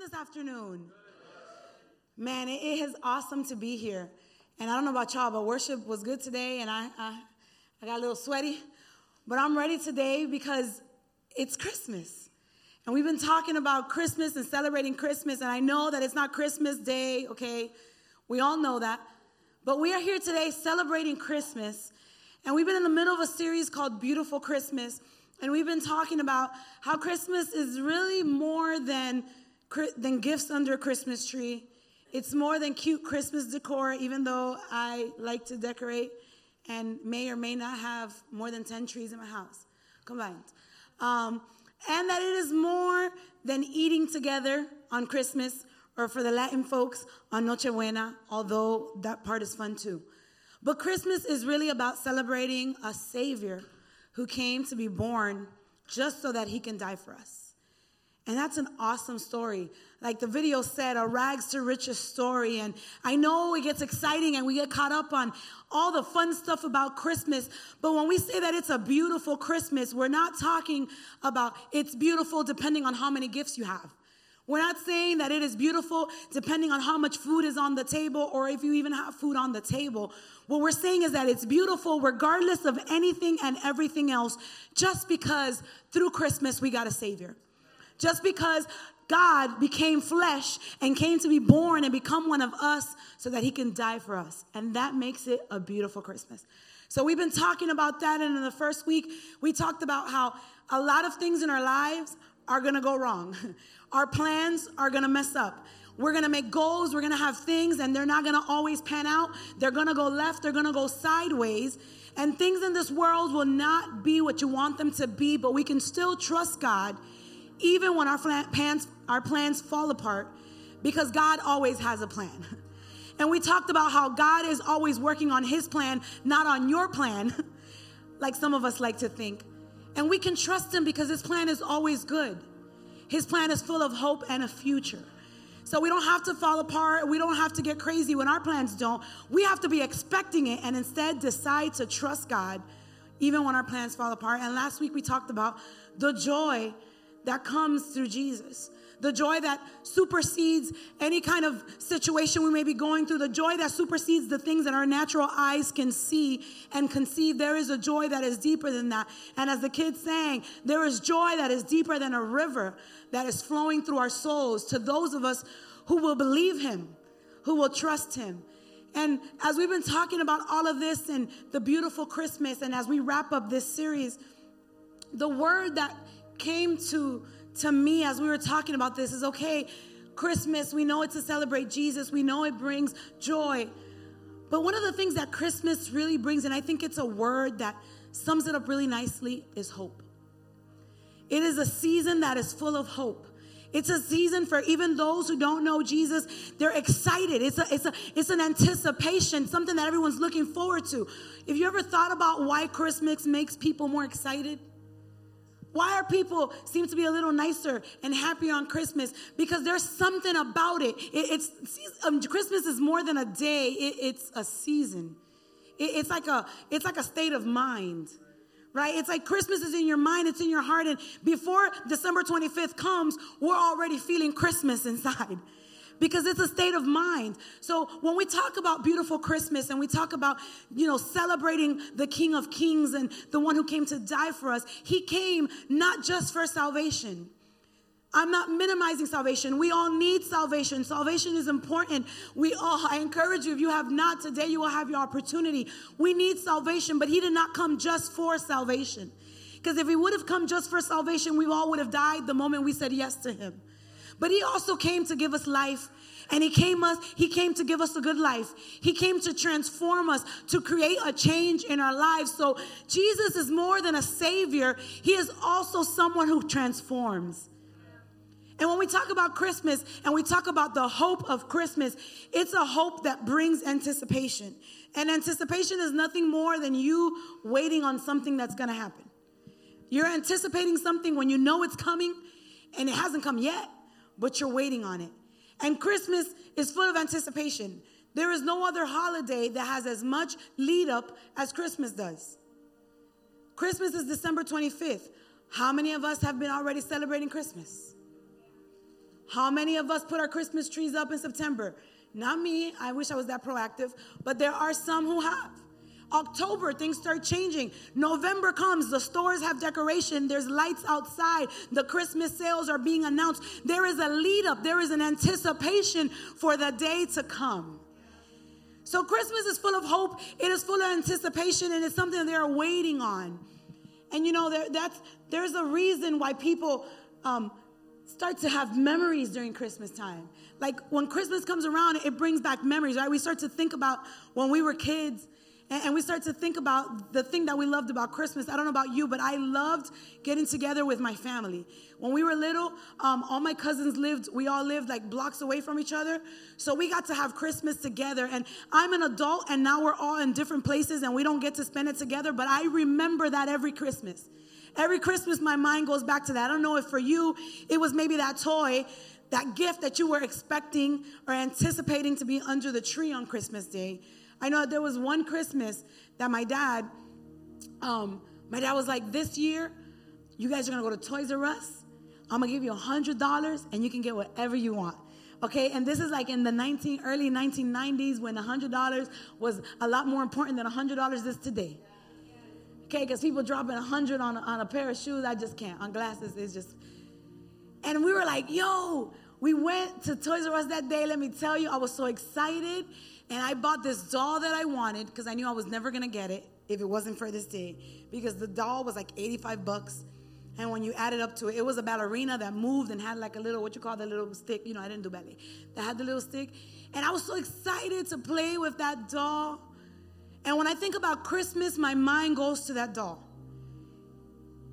this afternoon? Man, it, is awesome to be here. And I don't know about y'all, but worship was good today, and I, I, I got a little sweaty. But I'm ready today because it's Christmas. And we've been talking about Christmas and celebrating Christmas, and I know that it's not Christmas Day, okay? We all know that. But we are here today celebrating Christmas, and we've been in the middle of a series called Beautiful Christmas. And we've been talking about how Christmas is really more than, than gifts under a Christmas tree. It's more than cute Christmas decor, even though I like to decorate and may or may not have more than 10 trees in my house combined. Um, and that it is more than eating together on Christmas or for the Latin folks on Nochebuena, although that part is fun too. But Christmas is really about celebrating a Savior who came to be born just so that he can die for us. And that's an awesome story. Like the video said, a rags to riches story. And I know it gets exciting and we get caught up on all the fun stuff about Christmas. But when we say that it's a beautiful Christmas, we're not talking about it's beautiful depending on how many gifts you have. We're not saying that it is beautiful depending on how much food is on the table or if you even have food on the table. What we're saying is that it's beautiful regardless of anything and everything else, just because through Christmas we got a Savior. Just because God became flesh and came to be born and become one of us so that he can die for us. And that makes it a beautiful Christmas. So we've been talking about that. And in the first week, we talked about how a lot of things in our lives are going to go wrong. Our plans are going to mess up. We're going to make goals, we're going to have things, and they're not going to always pan out. They're going to go left, they're going to go sideways. And things in this world will not be what you want them to be, but we can still trust God even when our plans, our plans fall apart because God always has a plan. And we talked about how God is always working on his plan, not on your plan, like some of us like to think. And we can trust him because his plan is always good. His plan is full of hope and a future. So we don't have to fall apart. We don't have to get crazy when our plans don't. We have to be expecting it and instead decide to trust God even when our plans fall apart. And last week we talked about the joy that comes through Jesus. The joy that supersedes any kind of situation we may be going through, the joy that supersedes the things that our natural eyes can see and conceive. There is a joy that is deeper than that. And as the kids sang, there is joy that is deeper than a river that is flowing through our souls to those of us who will believe Him, who will trust Him. And as we've been talking about all of this and the beautiful Christmas, and as we wrap up this series, the word that came to, to me as we were talking about this is okay, Christmas, we know it's to celebrate Jesus, we know it brings joy. But one of the things that Christmas really brings, and I think it's a word that sums it up really nicely, is hope. It is a season that is full of hope. It's a season for even those who don't know Jesus. They're excited. It's a, it's a, it's an anticipation, something that everyone's looking forward to. If you ever thought about why Christmas makes people more excited? Why are people seem to be a little nicer and happier on Christmas? Because there's something about it. it it's um, Christmas is more than a day. It, it's a season. It, it's like a it's like a state of mind, right? It's like Christmas is in your mind. It's in your heart, and before December 25th comes, we're already feeling Christmas inside because it's a state of mind. So when we talk about beautiful Christmas and we talk about, you know, celebrating the King of Kings and the one who came to die for us, he came not just for salvation. I'm not minimizing salvation. We all need salvation. Salvation is important. We all, I encourage you, if you have not, today you will have your opportunity. We need salvation, but He did not come just for salvation. Because if He would have come just for salvation, we all would have died the moment we said yes to Him. But he also came to give us life. And he came us, he came to give us a good life. He came to transform us, to create a change in our lives. So Jesus is more than a savior. He is also someone who transforms. And when we talk about Christmas and we talk about the hope of Christmas, it's a hope that brings anticipation. And anticipation is nothing more than you waiting on something that's going to happen. You're anticipating something when you know it's coming and it hasn't come yet but you're waiting on it. And Christmas is full of anticipation. There is no other holiday that has as much lead up as Christmas does. Christmas is December 25th. How many of us have been already celebrating Christmas? How many of us put our Christmas trees up in September? Not me. I wish I was that proactive, but there are some who have. October, things start changing. November comes, the stores have decoration, there's lights outside, the Christmas sales are being announced. There is a lead up, there is an anticipation for the day to come. So, Christmas is full of hope, it is full of anticipation, and it's something they're waiting on. And you know, there, that's, there's a reason why people um, start to have memories during Christmas time. Like when Christmas comes around, it brings back memories, right? We start to think about when we were kids and, we start to think about the thing that we loved about Christmas. I don't know about you, but I loved getting together with my family. When we were little, um, all my cousins lived, we all lived like blocks away from each other. So we got to have Christmas together. And I'm an adult, and now we're all in different places and we don't get to spend it together. But I remember that every Christmas. Every Christmas, my mind goes back to that. I don't know if for you, it was maybe that toy that gift that you were expecting or anticipating to be under the tree on Christmas Day. I know there was one Christmas that my dad, um, my dad was like, this year, you guys are gonna go to Toys R Us. I'm gonna give you a hundred dollars and you can get whatever you want. Okay, and this is like in the 19 early 1990s when a hundred dollars was a lot more important than a hundred dollars is today. Okay, because people dropping a hundred on, on a pair of shoes, I just can't. On glasses, it's just. And we were like, yo, we went to Toys R Us that day. Let me tell you, I was so excited. And I bought this doll that I wanted because I knew I was never going to get it if it wasn't for this day. Because the doll was like 85 bucks. And when you add it up to it, it was a ballerina that moved and had like a little, what you call the little stick. You know, I didn't do ballet. That had the little stick. And I was so excited to play with that doll. And when I think about Christmas, my mind goes to that doll.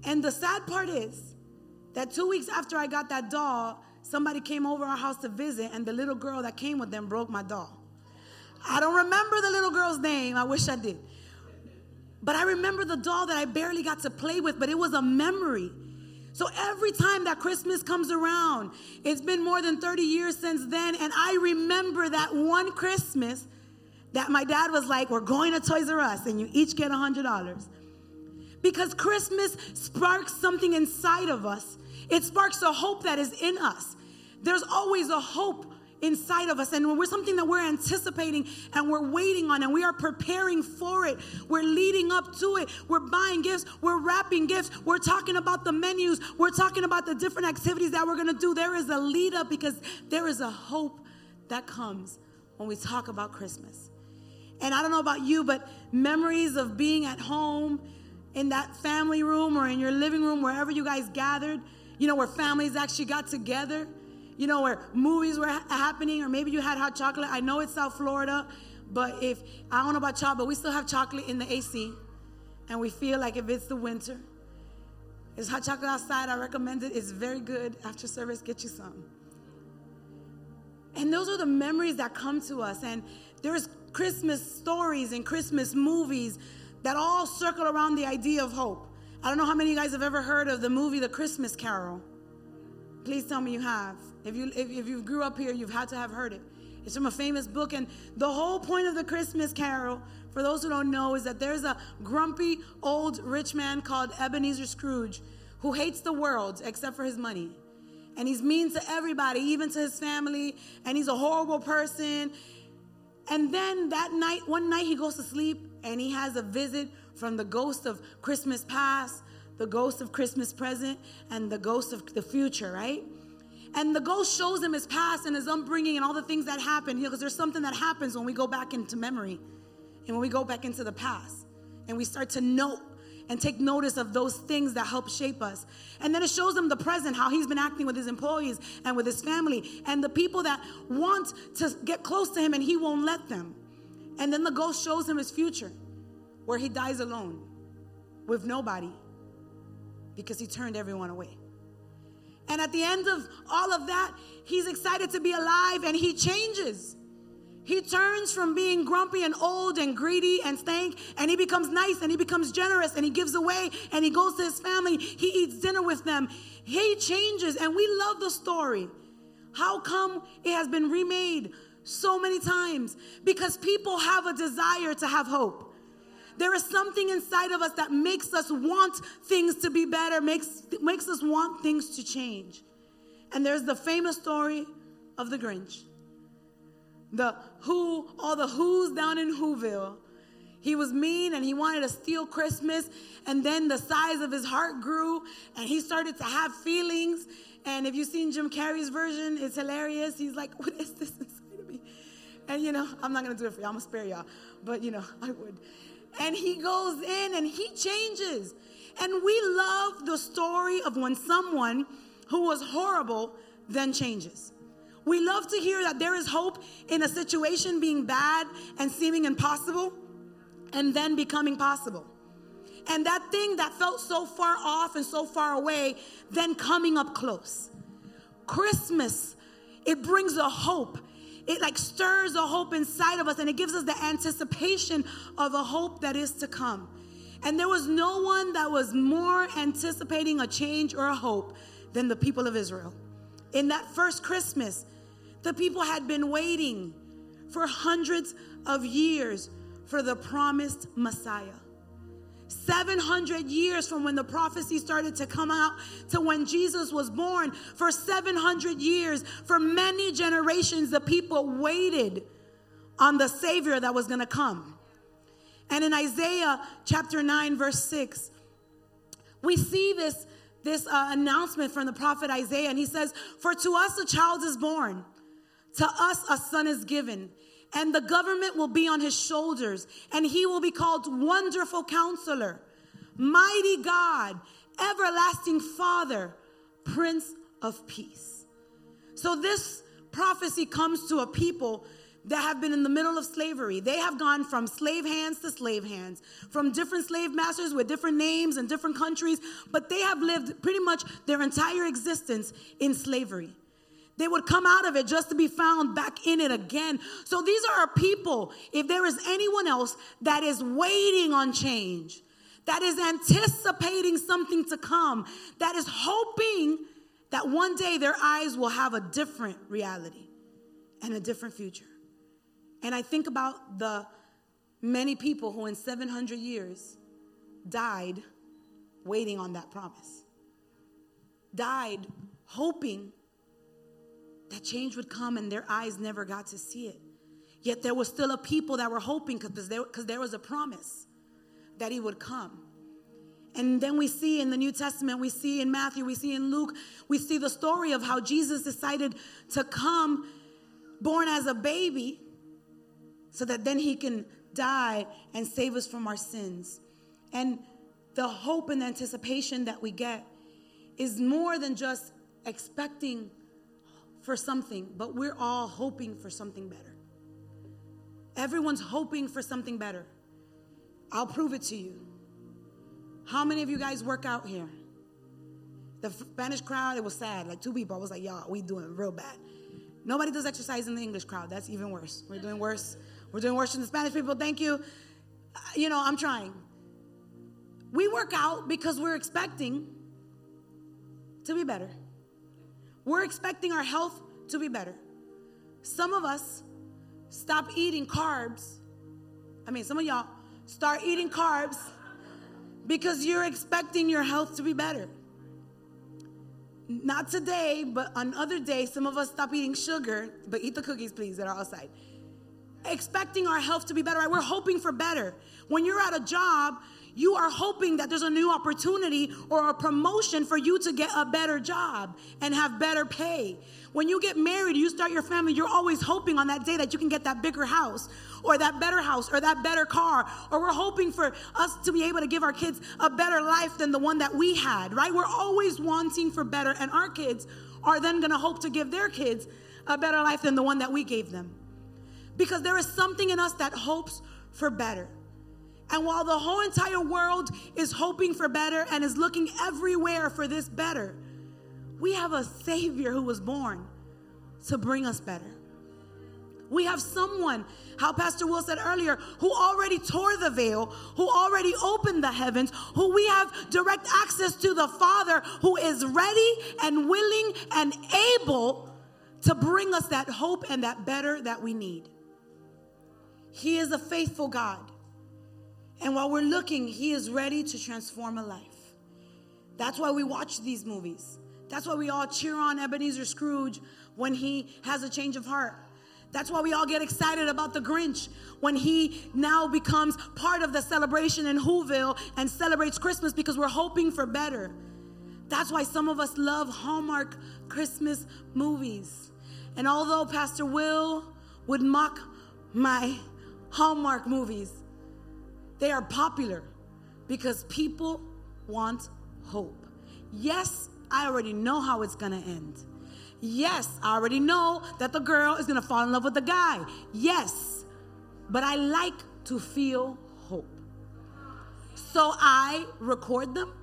And the sad part is that two weeks after I got that doll, somebody came over our house to visit, and the little girl that came with them broke my doll. I don't remember the little girl's name. I wish I did. But I remember the doll that I barely got to play with, but it was a memory. So every time that Christmas comes around, it's been more than 30 years since then, and I remember that one Christmas that my dad was like, We're going to Toys R Us, and you each get $100. Because Christmas sparks something inside of us, it sparks a hope that is in us. There's always a hope inside of us and when we're something that we're anticipating and we're waiting on and we are preparing for it. We're leading up to it. We're buying gifts. We're wrapping gifts. We're talking about the menus. We're talking about the different activities that we're going to do. There is a lead up because there is a hope that comes when we talk about christmas. And i don't know about you but memories of being at home in that family room or in your living room wherever you guys gathered you know where families actually got together you know, where movies were ha- happening, or maybe you had hot chocolate. I know it's South Florida, but if I don't know about y'all, but we still have chocolate in the AC, and we feel like if it's the winter, it's hot chocolate outside. I recommend it. It's very good. After service, get you some. And those are the memories that come to us. And there's Christmas stories and Christmas movies that all circle around the idea of hope. I don't know how many of you guys have ever heard of the movie The Christmas Carol. Please tell me you have. If you if, if you grew up here, you've had to have heard it. It's from a famous book, and the whole point of the Christmas Carol, for those who don't know, is that there's a grumpy old rich man called Ebenezer Scrooge who hates the world except for his money. And he's mean to everybody, even to his family, and he's a horrible person. And then that night, one night, he goes to sleep and he has a visit from the ghost of Christmas past the ghost of Christmas present, and the ghost of the future, right? And the ghost shows him his past and his upbringing and all the things that happened, because there's something that happens when we go back into memory and when we go back into the past and we start to note and take notice of those things that help shape us. And then it shows him the present, how he's been acting with his employees and with his family and the people that want to get close to him and he won't let them. And then the ghost shows him his future, where he dies alone with nobody because he turned everyone away. And at the end of all of that, he's excited to be alive and he changes. He turns from being grumpy and old and greedy and stank, and he becomes nice and he becomes generous and he gives away and he goes to his family. He eats dinner with them. He changes, and we love the story. How come it has been remade so many times? Because people have a desire to have hope. There is something inside of us that makes us want things to be better, makes, makes us want things to change. And there's the famous story of the Grinch. The who, all the who's down in Whoville. He was mean and he wanted to steal Christmas. And then the size of his heart grew and he started to have feelings. And if you've seen Jim Carrey's version, it's hilarious. He's like, What is this inside of me? And you know, I'm not gonna do it for y'all, I'm gonna spare y'all. But you know, I would. And he goes in and he changes. And we love the story of when someone who was horrible then changes. We love to hear that there is hope in a situation being bad and seeming impossible and then becoming possible. And that thing that felt so far off and so far away, then coming up close. Christmas, it brings a hope. It like stirs a hope inside of us and it gives us the anticipation of a hope that is to come. And there was no one that was more anticipating a change or a hope than the people of Israel. In that first Christmas, the people had been waiting for hundreds of years for the promised Messiah. 700 years from when the prophecy started to come out to when Jesus was born. For 700 years, for many generations, the people waited on the Savior that was going to come. And in Isaiah chapter 9, verse 6, we see this, this uh, announcement from the prophet Isaiah, and he says, For to us a child is born, to us a son is given, and the government will be on his shoulders, and he will be called Wonderful Counselor, Mighty God, Everlasting Father, Prince of Peace. So this prophecy comes to a people that have been in the middle of slavery. They have gone from slave hands to slave hands, from different slave masters with different names and different countries, but they have lived pretty much their entire existence in slavery. They would come out of it just to be found back in it again. So these are our people. If there is anyone else that is waiting on change, that is anticipating something to come, that is hoping that one day their eyes will have a different reality and a different future. And I think about the many people who in 700 years died waiting on that promise, died hoping that change would come and their eyes never got to see it. Yet there was still a people that were hoping because there, there was a promise that he would come. And then we see in the New Testament, we see in Matthew, we see in Luke, we see the story of how Jesus decided to come born as a baby so that then he can die and save us from our sins. And the hope and the anticipation that we get is more than just expecting for something, but we're all hoping for something better. Everyone's hoping for something better. I'll prove it to you. How many of you guys work out here? The Spanish crowd, it was sad. Like two people, I was like, y'all, we doing real bad. Nobody does exercise in the English crowd. That's even worse. We're doing worse. We're doing worse than the Spanish people. Thank you. Uh, you know, I'm trying. We work out because we're expecting to be better. We're expecting our health to be better. Some of us stop eating carbs. I mean, some of y'all start eating carbs because you're expecting your health to be better. Not today, but on other days, some of us stop eating sugar, but eat the cookies, please, that are outside expecting our health to be better, right? We're hoping for better. When you're at a job, you are hoping that there's a new opportunity or a promotion for you to get a better job and have better pay. When you get married, you start your family, you're always hoping on that day that you can get that bigger house or that better house or that better car. Or we're hoping for us to be able to give our kids a better life than the one that we had, right? We're always wanting for better, and our kids are then gonna hope to give their kids a better life than the one that we gave them because there is something in us that hopes for better. And while the whole entire world is hoping for better and is looking everywhere for this better, we have a Savior who was born to bring us better. We have someone, how Pastor Will said earlier, who already tore the veil, who already opened the heavens, who we have direct access to the Father, who is ready and willing and able to bring us that hope and that better that we need. He is a faithful God. And while we're looking, He is ready to transform a life. That's why we watch these movies. That's why we all cheer on Ebenezer Scrooge when he has a change of heart. That's why we all get excited about the Grinch when he now becomes part of the celebration in Whoville and celebrates Christmas because we're hoping for better. That's why some of us love Hallmark Christmas movies. And although Pastor Will would mock my Hallmark movies, they are popular because people want hope. Yes, I already know how it's gonna end. Yes, I already know that the girl is gonna fall in love with the guy. Yes, but I like to feel hope. So I record them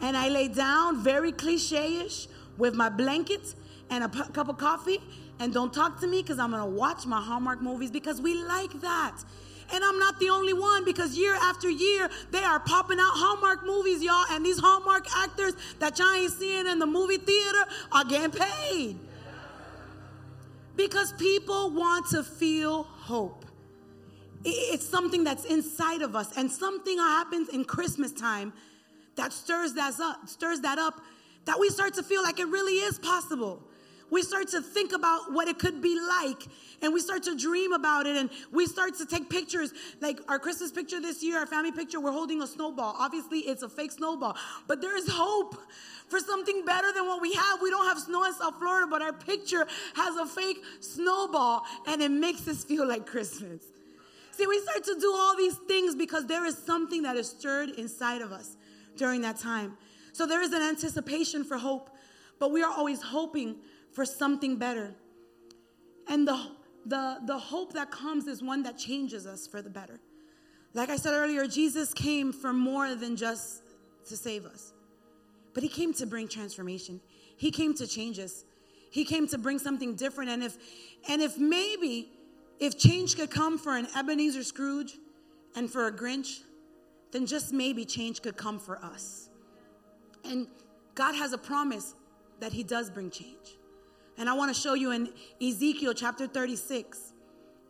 and I lay down very cliche ish with my blanket and a p- cup of coffee and don't talk to me because I'm gonna watch my Hallmark movies because we like that. And I'm not the only one because year after year, they are popping out Hallmark movies, y'all. And these Hallmark actors that y'all ain't seeing in the movie theater are getting paid. Because people want to feel hope. It's something that's inside of us, and something happens in Christmas time that stirs that up, stirs that up, that we start to feel like it really is possible we start to think about what it could be like and we start to dream about it and we start to take pictures. Like our christmas picture this year our family picture we're holding a snowball. Obviously it's a fake snowball but there is hope for something better than what we have. We don't have snow in south florida but our picture has a fake snowball and it makes us feel like christmas. See we start to do all these things because there is something that is stirred inside of us during that time. So there is an anticipation for hope but we are always hoping for something better. And the, the, the hope that comes is one that changes us for the better. Like I said earlier, Jesus came for more than just to save us, but He came to bring transformation. He came to change us. He came to bring something different. And if, and if maybe, if change could come for an Ebenezer Scrooge and for a Grinch, then just maybe change could come for us. And God has a promise that He does bring change. And I want to show you in Ezekiel chapter 36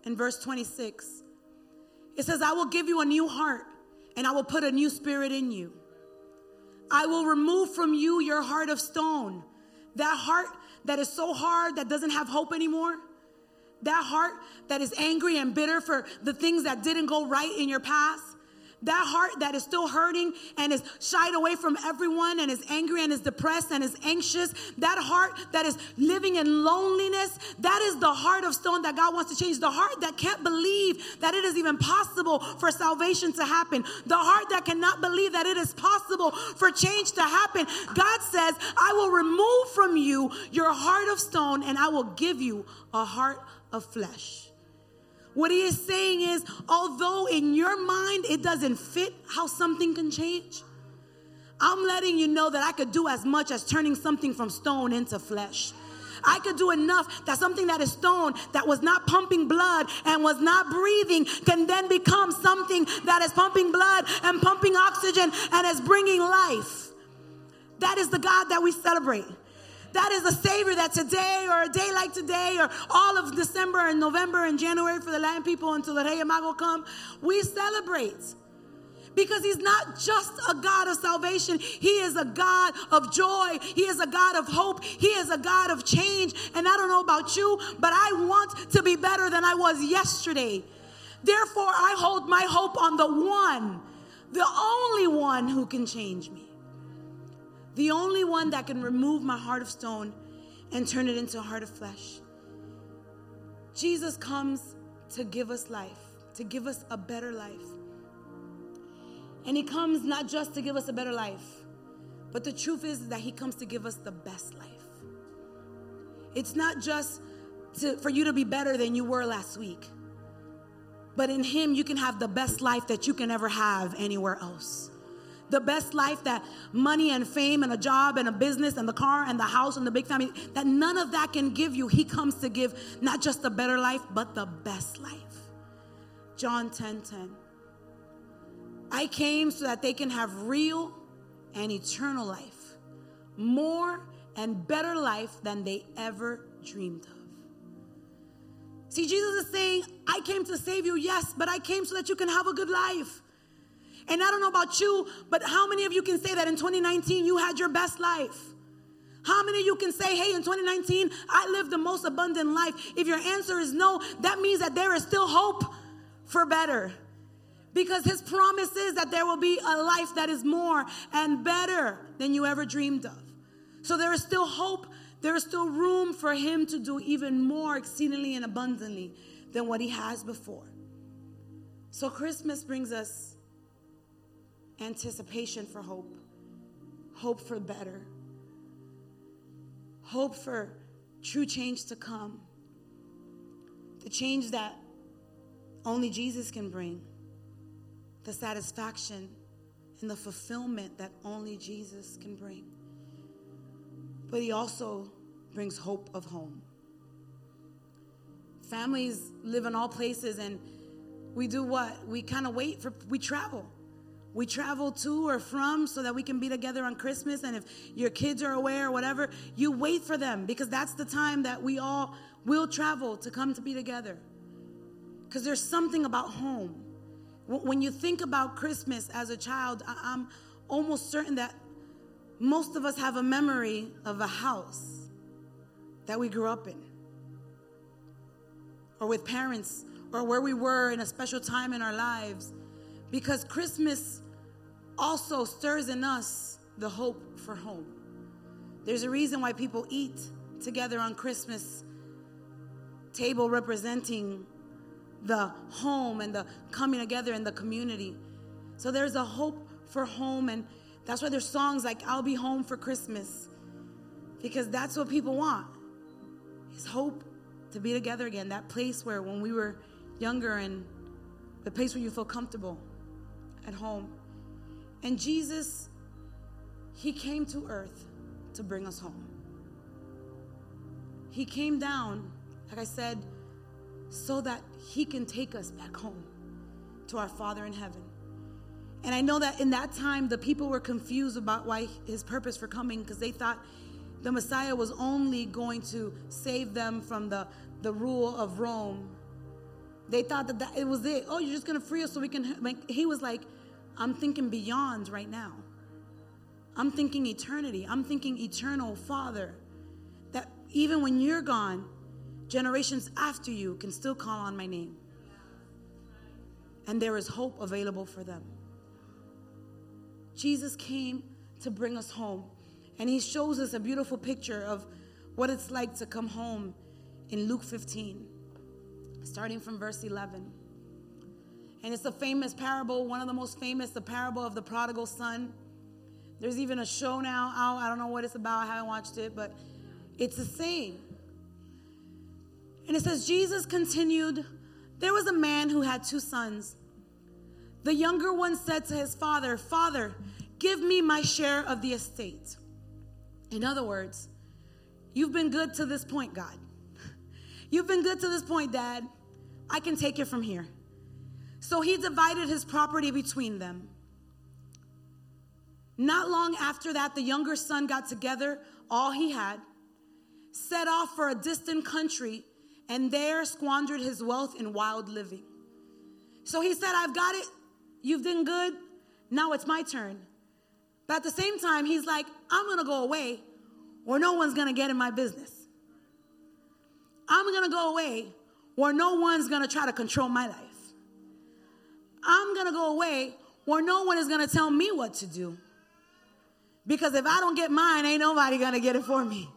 and verse 26. It says, I will give you a new heart and I will put a new spirit in you. I will remove from you your heart of stone, that heart that is so hard that doesn't have hope anymore. That heart that is angry and bitter for the things that didn't go right in your past that heart that is still hurting and is shied away from everyone and is angry and is depressed and is anxious, that heart that is living in loneliness, that is the heart of stone that God wants to change. The heart that can't believe that it is even possible for salvation to happen. The heart that cannot believe that it is possible for change to happen. God says, I will remove from you your heart of stone and I will give you a heart of flesh. What he is saying is, although in your mind it doesn't fit how something can change, I'm letting you know that I could do as much as turning something from stone into flesh. I could do enough that something that is stone, that was not pumping blood and was not breathing, can then become something that is pumping blood and pumping oxygen and is bringing life. That is the God that we celebrate. That is the Savior that today or a day like today or all of December and November and January for the Latin people until the Rey Mago come, we celebrate. Because he's not just a God of salvation, he is a God of joy, he is a God of hope, he is a God of change. And I don't know about you, but I want to be better than I was yesterday. Therefore, I hold my hope on the one, the only one who can change me the only one that can remove my heart of stone and turn it into a heart of flesh. Jesus comes to give us life, to give us a better life. And he comes not just to give us a better life, but the truth is that he comes to give us the best life. It's not just to, for you to be better than you were last week, but in him you can have the best life that you can ever have anywhere else the best life that money and fame and a job and a business and the car and the house and the big family, that none of that can give you. He comes to give not just a better life, but the best life. John 10 10. I came so that they can have real and eternal life, more and better life than they ever dreamed of. See, Jesus is saying, I came to save you, yes, but I came so that you can have a good life. And I don't know about you, but how many of you can say that in 2019 you had your best life? How many of you can say, hey, in 2019, I lived the most abundant life? If your answer is no, that means that there is still hope for better. Because his promise is that there will be a life that is more and better than you ever dreamed of. So there is still hope. There is still room for him to do even more exceedingly and abundantly than what he has before. So Christmas brings us anticipation for hope, hope for better, hope for true change to come, the change that only Jesus can bring, the satisfaction and the fulfillment that only Jesus can bring. But He also brings hope of home. Families live in all places, and we do what? We kind of wait for, we travel. We travel to or from so that we can be together on Christmas. And if your kids are away or whatever, you wait for them because that's the time that we all will travel to come to be together. Because there's something about home. When you think about Christmas as a child, I'm almost certain that most of us have a memory of a house that we grew up in, or with parents, or where we were in a special time in our lives. Because Christmas also stirs in us the hope for home. There's a reason why people eat together on Christmas table representing the home and the coming together in the community. So there's a hope for home, and that's why there's songs like I'll Be Home for Christmas, because that's what people want is hope to be together again. That place where when we were younger and the place where you feel comfortable at home. And Jesus, He came to earth to bring us home. He came down, like I said, so that He can take us back home to our Father in heaven. And I know that in that time, the people were confused about why His purpose for coming because they thought the Messiah was only going to save them from the, the rule of Rome. They thought that, that it was it. Oh, you're just going to free us so we can. Like, he was like, I'm thinking beyond right now. I'm thinking eternity. I'm thinking eternal Father. That even when you're gone, generations after you can still call on my name. And there is hope available for them. Jesus came to bring us home. And he shows us a beautiful picture of what it's like to come home in Luke 15, starting from verse 11. And it's a famous parable, one of the most famous, the parable of the prodigal son. There's even a show now out. I don't know what it's about. I haven't watched it, but it's the same. And it says, Jesus continued, There was a man who had two sons. The younger one said to his father, Father, give me my share of the estate. In other words, you've been good to this point, God. You've been good to this point, Dad. I can take it from here. So he divided his property between them. Not long after that, the younger son got together all he had, set off for a distant country, and there squandered his wealth in wild living. So he said, I've got it. You've done good. Now it's my turn. But at the same time, he's like, I'm going to go away or no one's going to get in my business. I'm going to go away or no one's going to try to control my life. I'm going to go away where no one is going to tell me what to do. Because if I don't get mine, ain't nobody going to get it for me.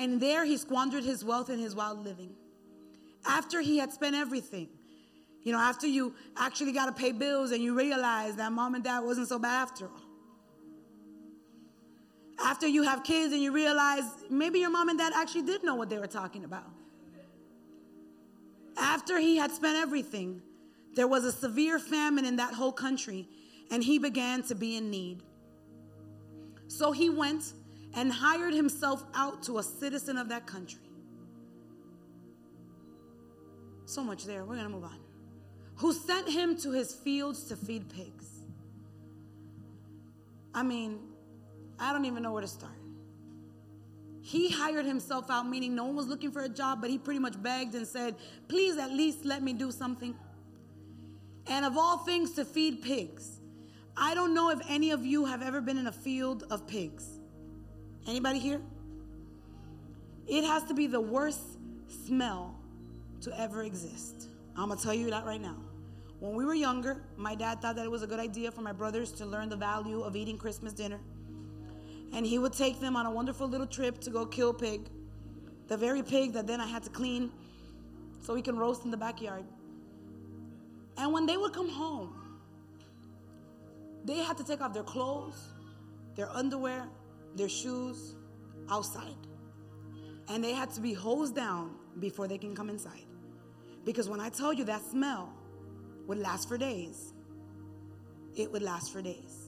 And there he squandered his wealth and his wild living. After he had spent everything, you know, after you actually got to pay bills and you realize that mom and dad wasn't so bad after all. After you have kids and you realize maybe your mom and dad actually did know what they were talking about. After he had spent everything, there was a severe famine in that whole country, and he began to be in need. So he went and hired himself out to a citizen of that country. So much there. We're going to move on. Who sent him to his fields to feed pigs. I mean, I don't even know where to start. He hired himself out, meaning no one was looking for a job, but he pretty much begged and said, Please at least let me do something. And of all things, to feed pigs. I don't know if any of you have ever been in a field of pigs. Anybody here? It has to be the worst smell to ever exist. I'm gonna tell you that right now. When we were younger, my dad thought that it was a good idea for my brothers to learn the value of eating Christmas dinner. And he would take them on a wonderful little trip to go kill pig. The very pig that then I had to clean so we can roast in the backyard. And when they would come home, they had to take off their clothes, their underwear, their shoes outside. And they had to be hosed down before they can come inside. Because when I tell you that smell would last for days, it would last for days.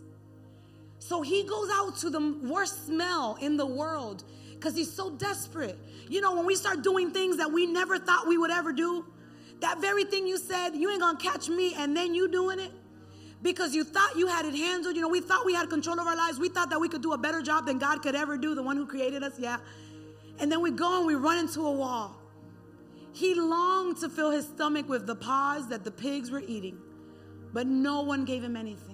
So he goes out to the worst smell in the world because he's so desperate. You know, when we start doing things that we never thought we would ever do, that very thing you said, you ain't gonna catch me, and then you doing it because you thought you had it handled. You know, we thought we had control of our lives. We thought that we could do a better job than God could ever do, the one who created us. Yeah. And then we go and we run into a wall. He longed to fill his stomach with the paws that the pigs were eating, but no one gave him anything.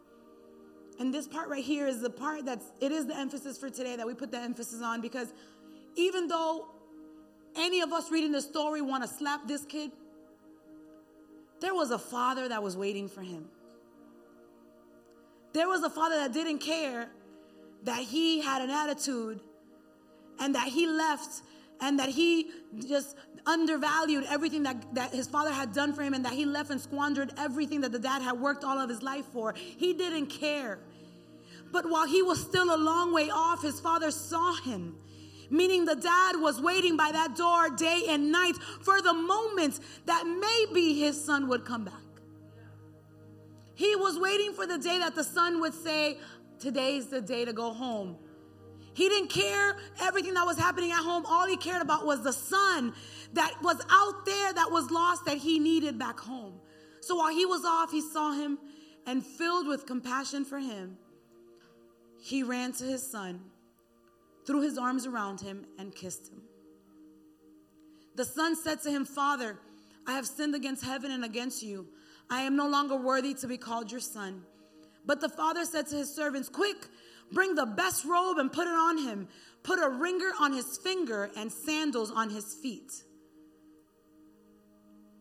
And this part right here is the part that's, it is the emphasis for today that we put the emphasis on because even though any of us reading the story want to slap this kid, there was a father that was waiting for him. There was a father that didn't care that he had an attitude and that he left and that he just undervalued everything that, that his father had done for him and that he left and squandered everything that the dad had worked all of his life for. He didn't care. But while he was still a long way off, his father saw him. Meaning the dad was waiting by that door day and night for the moment that maybe his son would come back. He was waiting for the day that the son would say, Today's the day to go home. He didn't care everything that was happening at home. All he cared about was the son that was out there that was lost that he needed back home. So while he was off, he saw him and filled with compassion for him, he ran to his son, threw his arms around him, and kissed him. The son said to him, Father, I have sinned against heaven and against you. I am no longer worthy to be called your son. But the father said to his servants, Quick, Bring the best robe and put it on him. Put a ringer on his finger and sandals on his feet.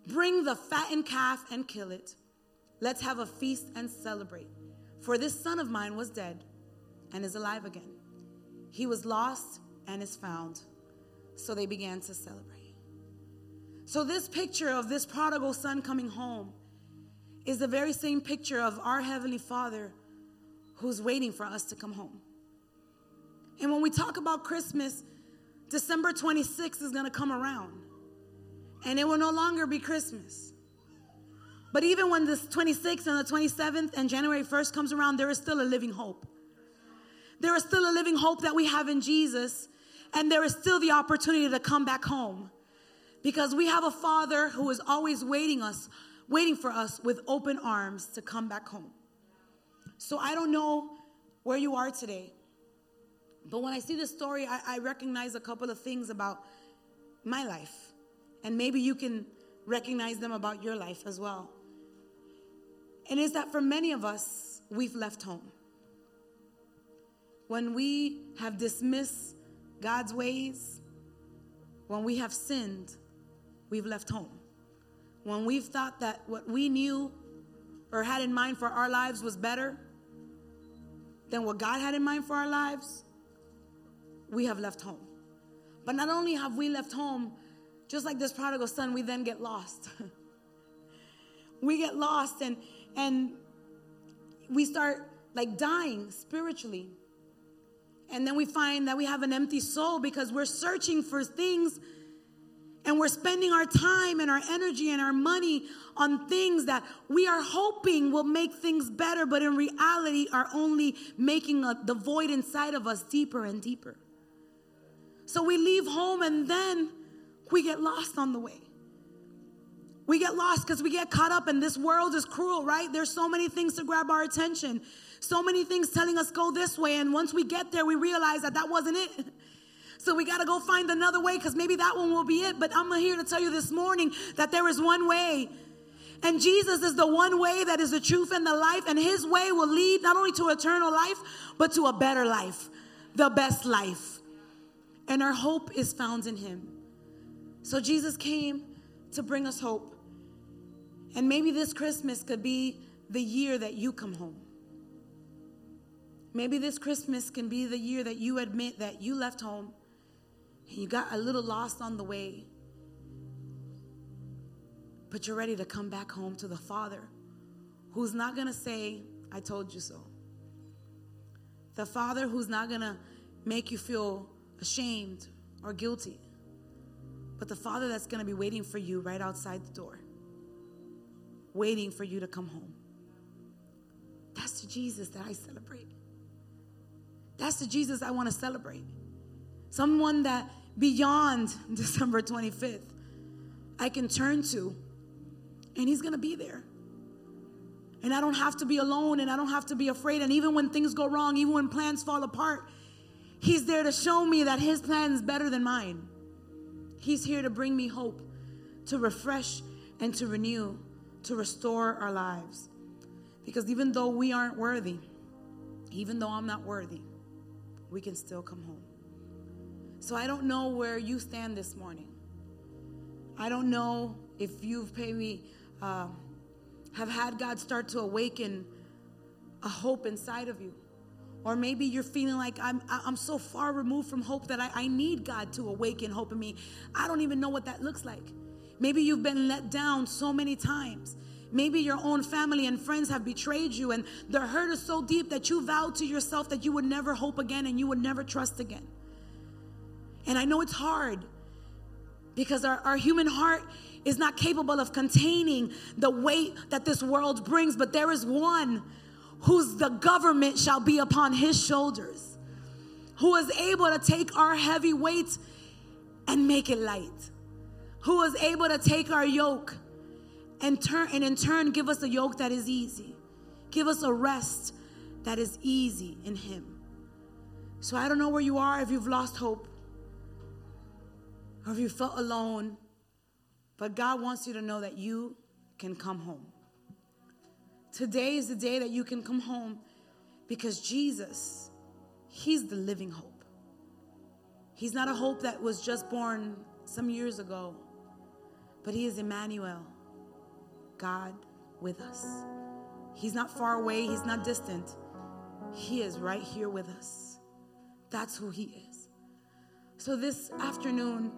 Bring the fattened calf and kill it. Let's have a feast and celebrate. For this son of mine was dead and is alive again. He was lost and is found. So they began to celebrate. So, this picture of this prodigal son coming home is the very same picture of our Heavenly Father who's waiting for us to come home. And when we talk about Christmas, December 26th is going to come around and it will no longer be Christmas. But even when the 26th and the 27th and January 1st comes around, there is still a living hope. There is still a living hope that we have in Jesus, and there is still the opportunity to come back home because we have a Father who is always waiting us, waiting for us with open arms to come back home. So I don't know where you are today. But when I see this story, I, I, recognize a couple of things about my life. And maybe you can recognize them about your life as well. And it's that for many of us, we've left home. When we have dismissed God's ways, when we have sinned, we've left home. When we've thought that what we knew or had in mind for our lives was better, than what God had in mind for our lives, we have left home. But not only have we left home, just like this prodigal son, we then get lost. we get lost and and we start like dying spiritually. And then we find that we have an empty soul because we're searching for things And we're spending our time and our energy and our money on things that we are hoping will make things better, but in reality are only making a, the void inside of us deeper and deeper. So we leave home and then we get lost on the way. We get lost because we get caught up, and this world is cruel, right? There's so many things to grab our attention, so many things telling us go this way. And once we get there, we realize that that wasn't it. So we got to go find another way because maybe that one will be it. But I'm here to tell you this morning that there is one way. And Jesus is the one way that is the truth and the life. And his way will lead not only to eternal life, but to a better life, the best life. And our hope is found in him. So Jesus came to bring us hope. And maybe this Christmas could be the year that you come home. Maybe this Christmas can be the year that you admit that you left home you got a little lost on the way. But you're ready to come back home to the Father who's not going to say, I told you so. The Father who's not going to make you feel ashamed or guilty, but the Father that's going to be waiting for you right outside the door, waiting for you to come home. That's the Jesus that I celebrate. That's the Jesus I want to celebrate. Someone that beyond December 25th, I can turn to, and He's gonna be there. And I don't have to be alone and I don't have to be afraid. And even when things go wrong, even when plans fall apart, He's there to show me that His plan is better than mine. He's here to bring me hope, to refresh and to renew, to restore our lives. Because even though we aren't worthy, even though I'm not worthy, we can still come home. So I don't know where you stand this morning. I don't know if you've maybe uh, have had God start to awaken a hope inside of you. Or maybe you're feeling like I'm, I'm so far removed from hope that I, I need God to awaken hope in me. I don't even know what that looks like. Maybe you've been let down so many times. Maybe your own family and friends have betrayed you, and the hurt is so deep that you vowed to yourself that you would never hope again and you would never trust again. And I know it's hard because our, our human heart is not capable of containing the weight that this world brings, but there is one whose the government shall be upon his shoulders, who is able to take our heavy weight and make it light, who is able to take our yoke and turn and in turn give us a yoke that is easy, give us a rest that is easy in him. So I don't know where you are if you've lost hope or if you felt alone, but God wants you to know that you can come home. Today is the day that you can come home because Jesus, He's the living hope. He's not a hope that was just born some years ago, but He is Emmanuel, God with us. He's not far away, He's not distant. He is right here with us. That's who He is. So this afternoon,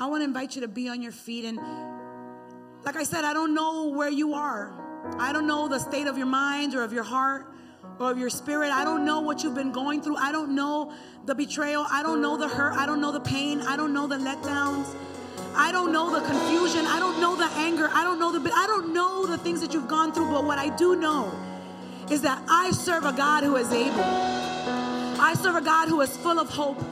I want to invite you to be on your feet. And like I said, I don't know where you are. I don't know the state of your mind or of your heart or of your spirit. I don't know what you've been going through. I don't know the betrayal. I don't know the hurt. I don't know the pain. I don't know the letdowns. I don't know the confusion. I don't know the anger. I don't know the I don't know the things that you've gone through, but what I do know is that I serve a God who is able. I serve a God who is full of hope.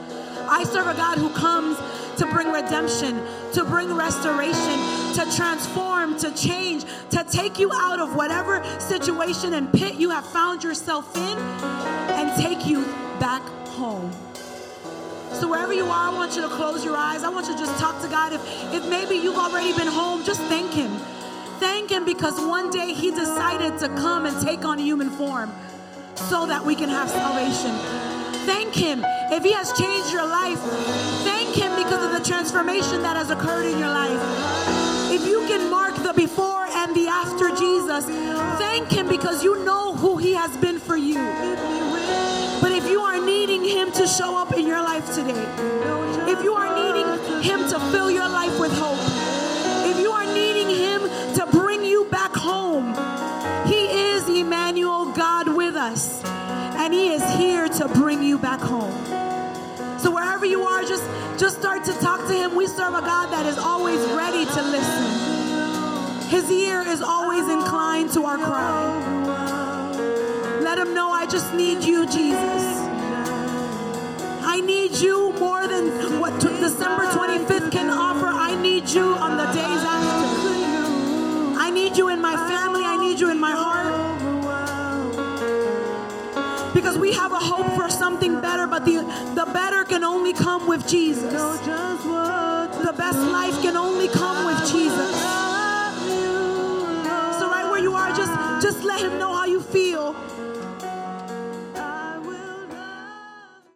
I serve a God who comes to bring redemption, to bring restoration, to transform, to change, to take you out of whatever situation and pit you have found yourself in and take you back home. So wherever you are, I want you to close your eyes. I want you to just talk to God. If, if maybe you've already been home, just thank Him. Thank Him because one day He decided to come and take on human form so that we can have salvation. Thank Him if He has changed your life. Thank because of the transformation that has occurred in your life. If you can mark the before and the after Jesus, thank Him because you know who He has been for you. But if you are needing Him to show up in your life today, if you are needing Him to fill your life with hope, if you are needing Him to bring you back home, He is Emmanuel, God with us and He is here to bring you back home. Wherever you are, just, just start to talk to him. We serve a God that is always ready to listen. His ear is always inclined to our cry. Let him know I just need you, Jesus. I need you more than what December 25th can offer. I need you on the days after. I need you in my family. I need you in my heart. Because we have a hope for something better, but the, the better can only come with Jesus. The best life can only come with Jesus. So right where you are, just, just let him know how you feel.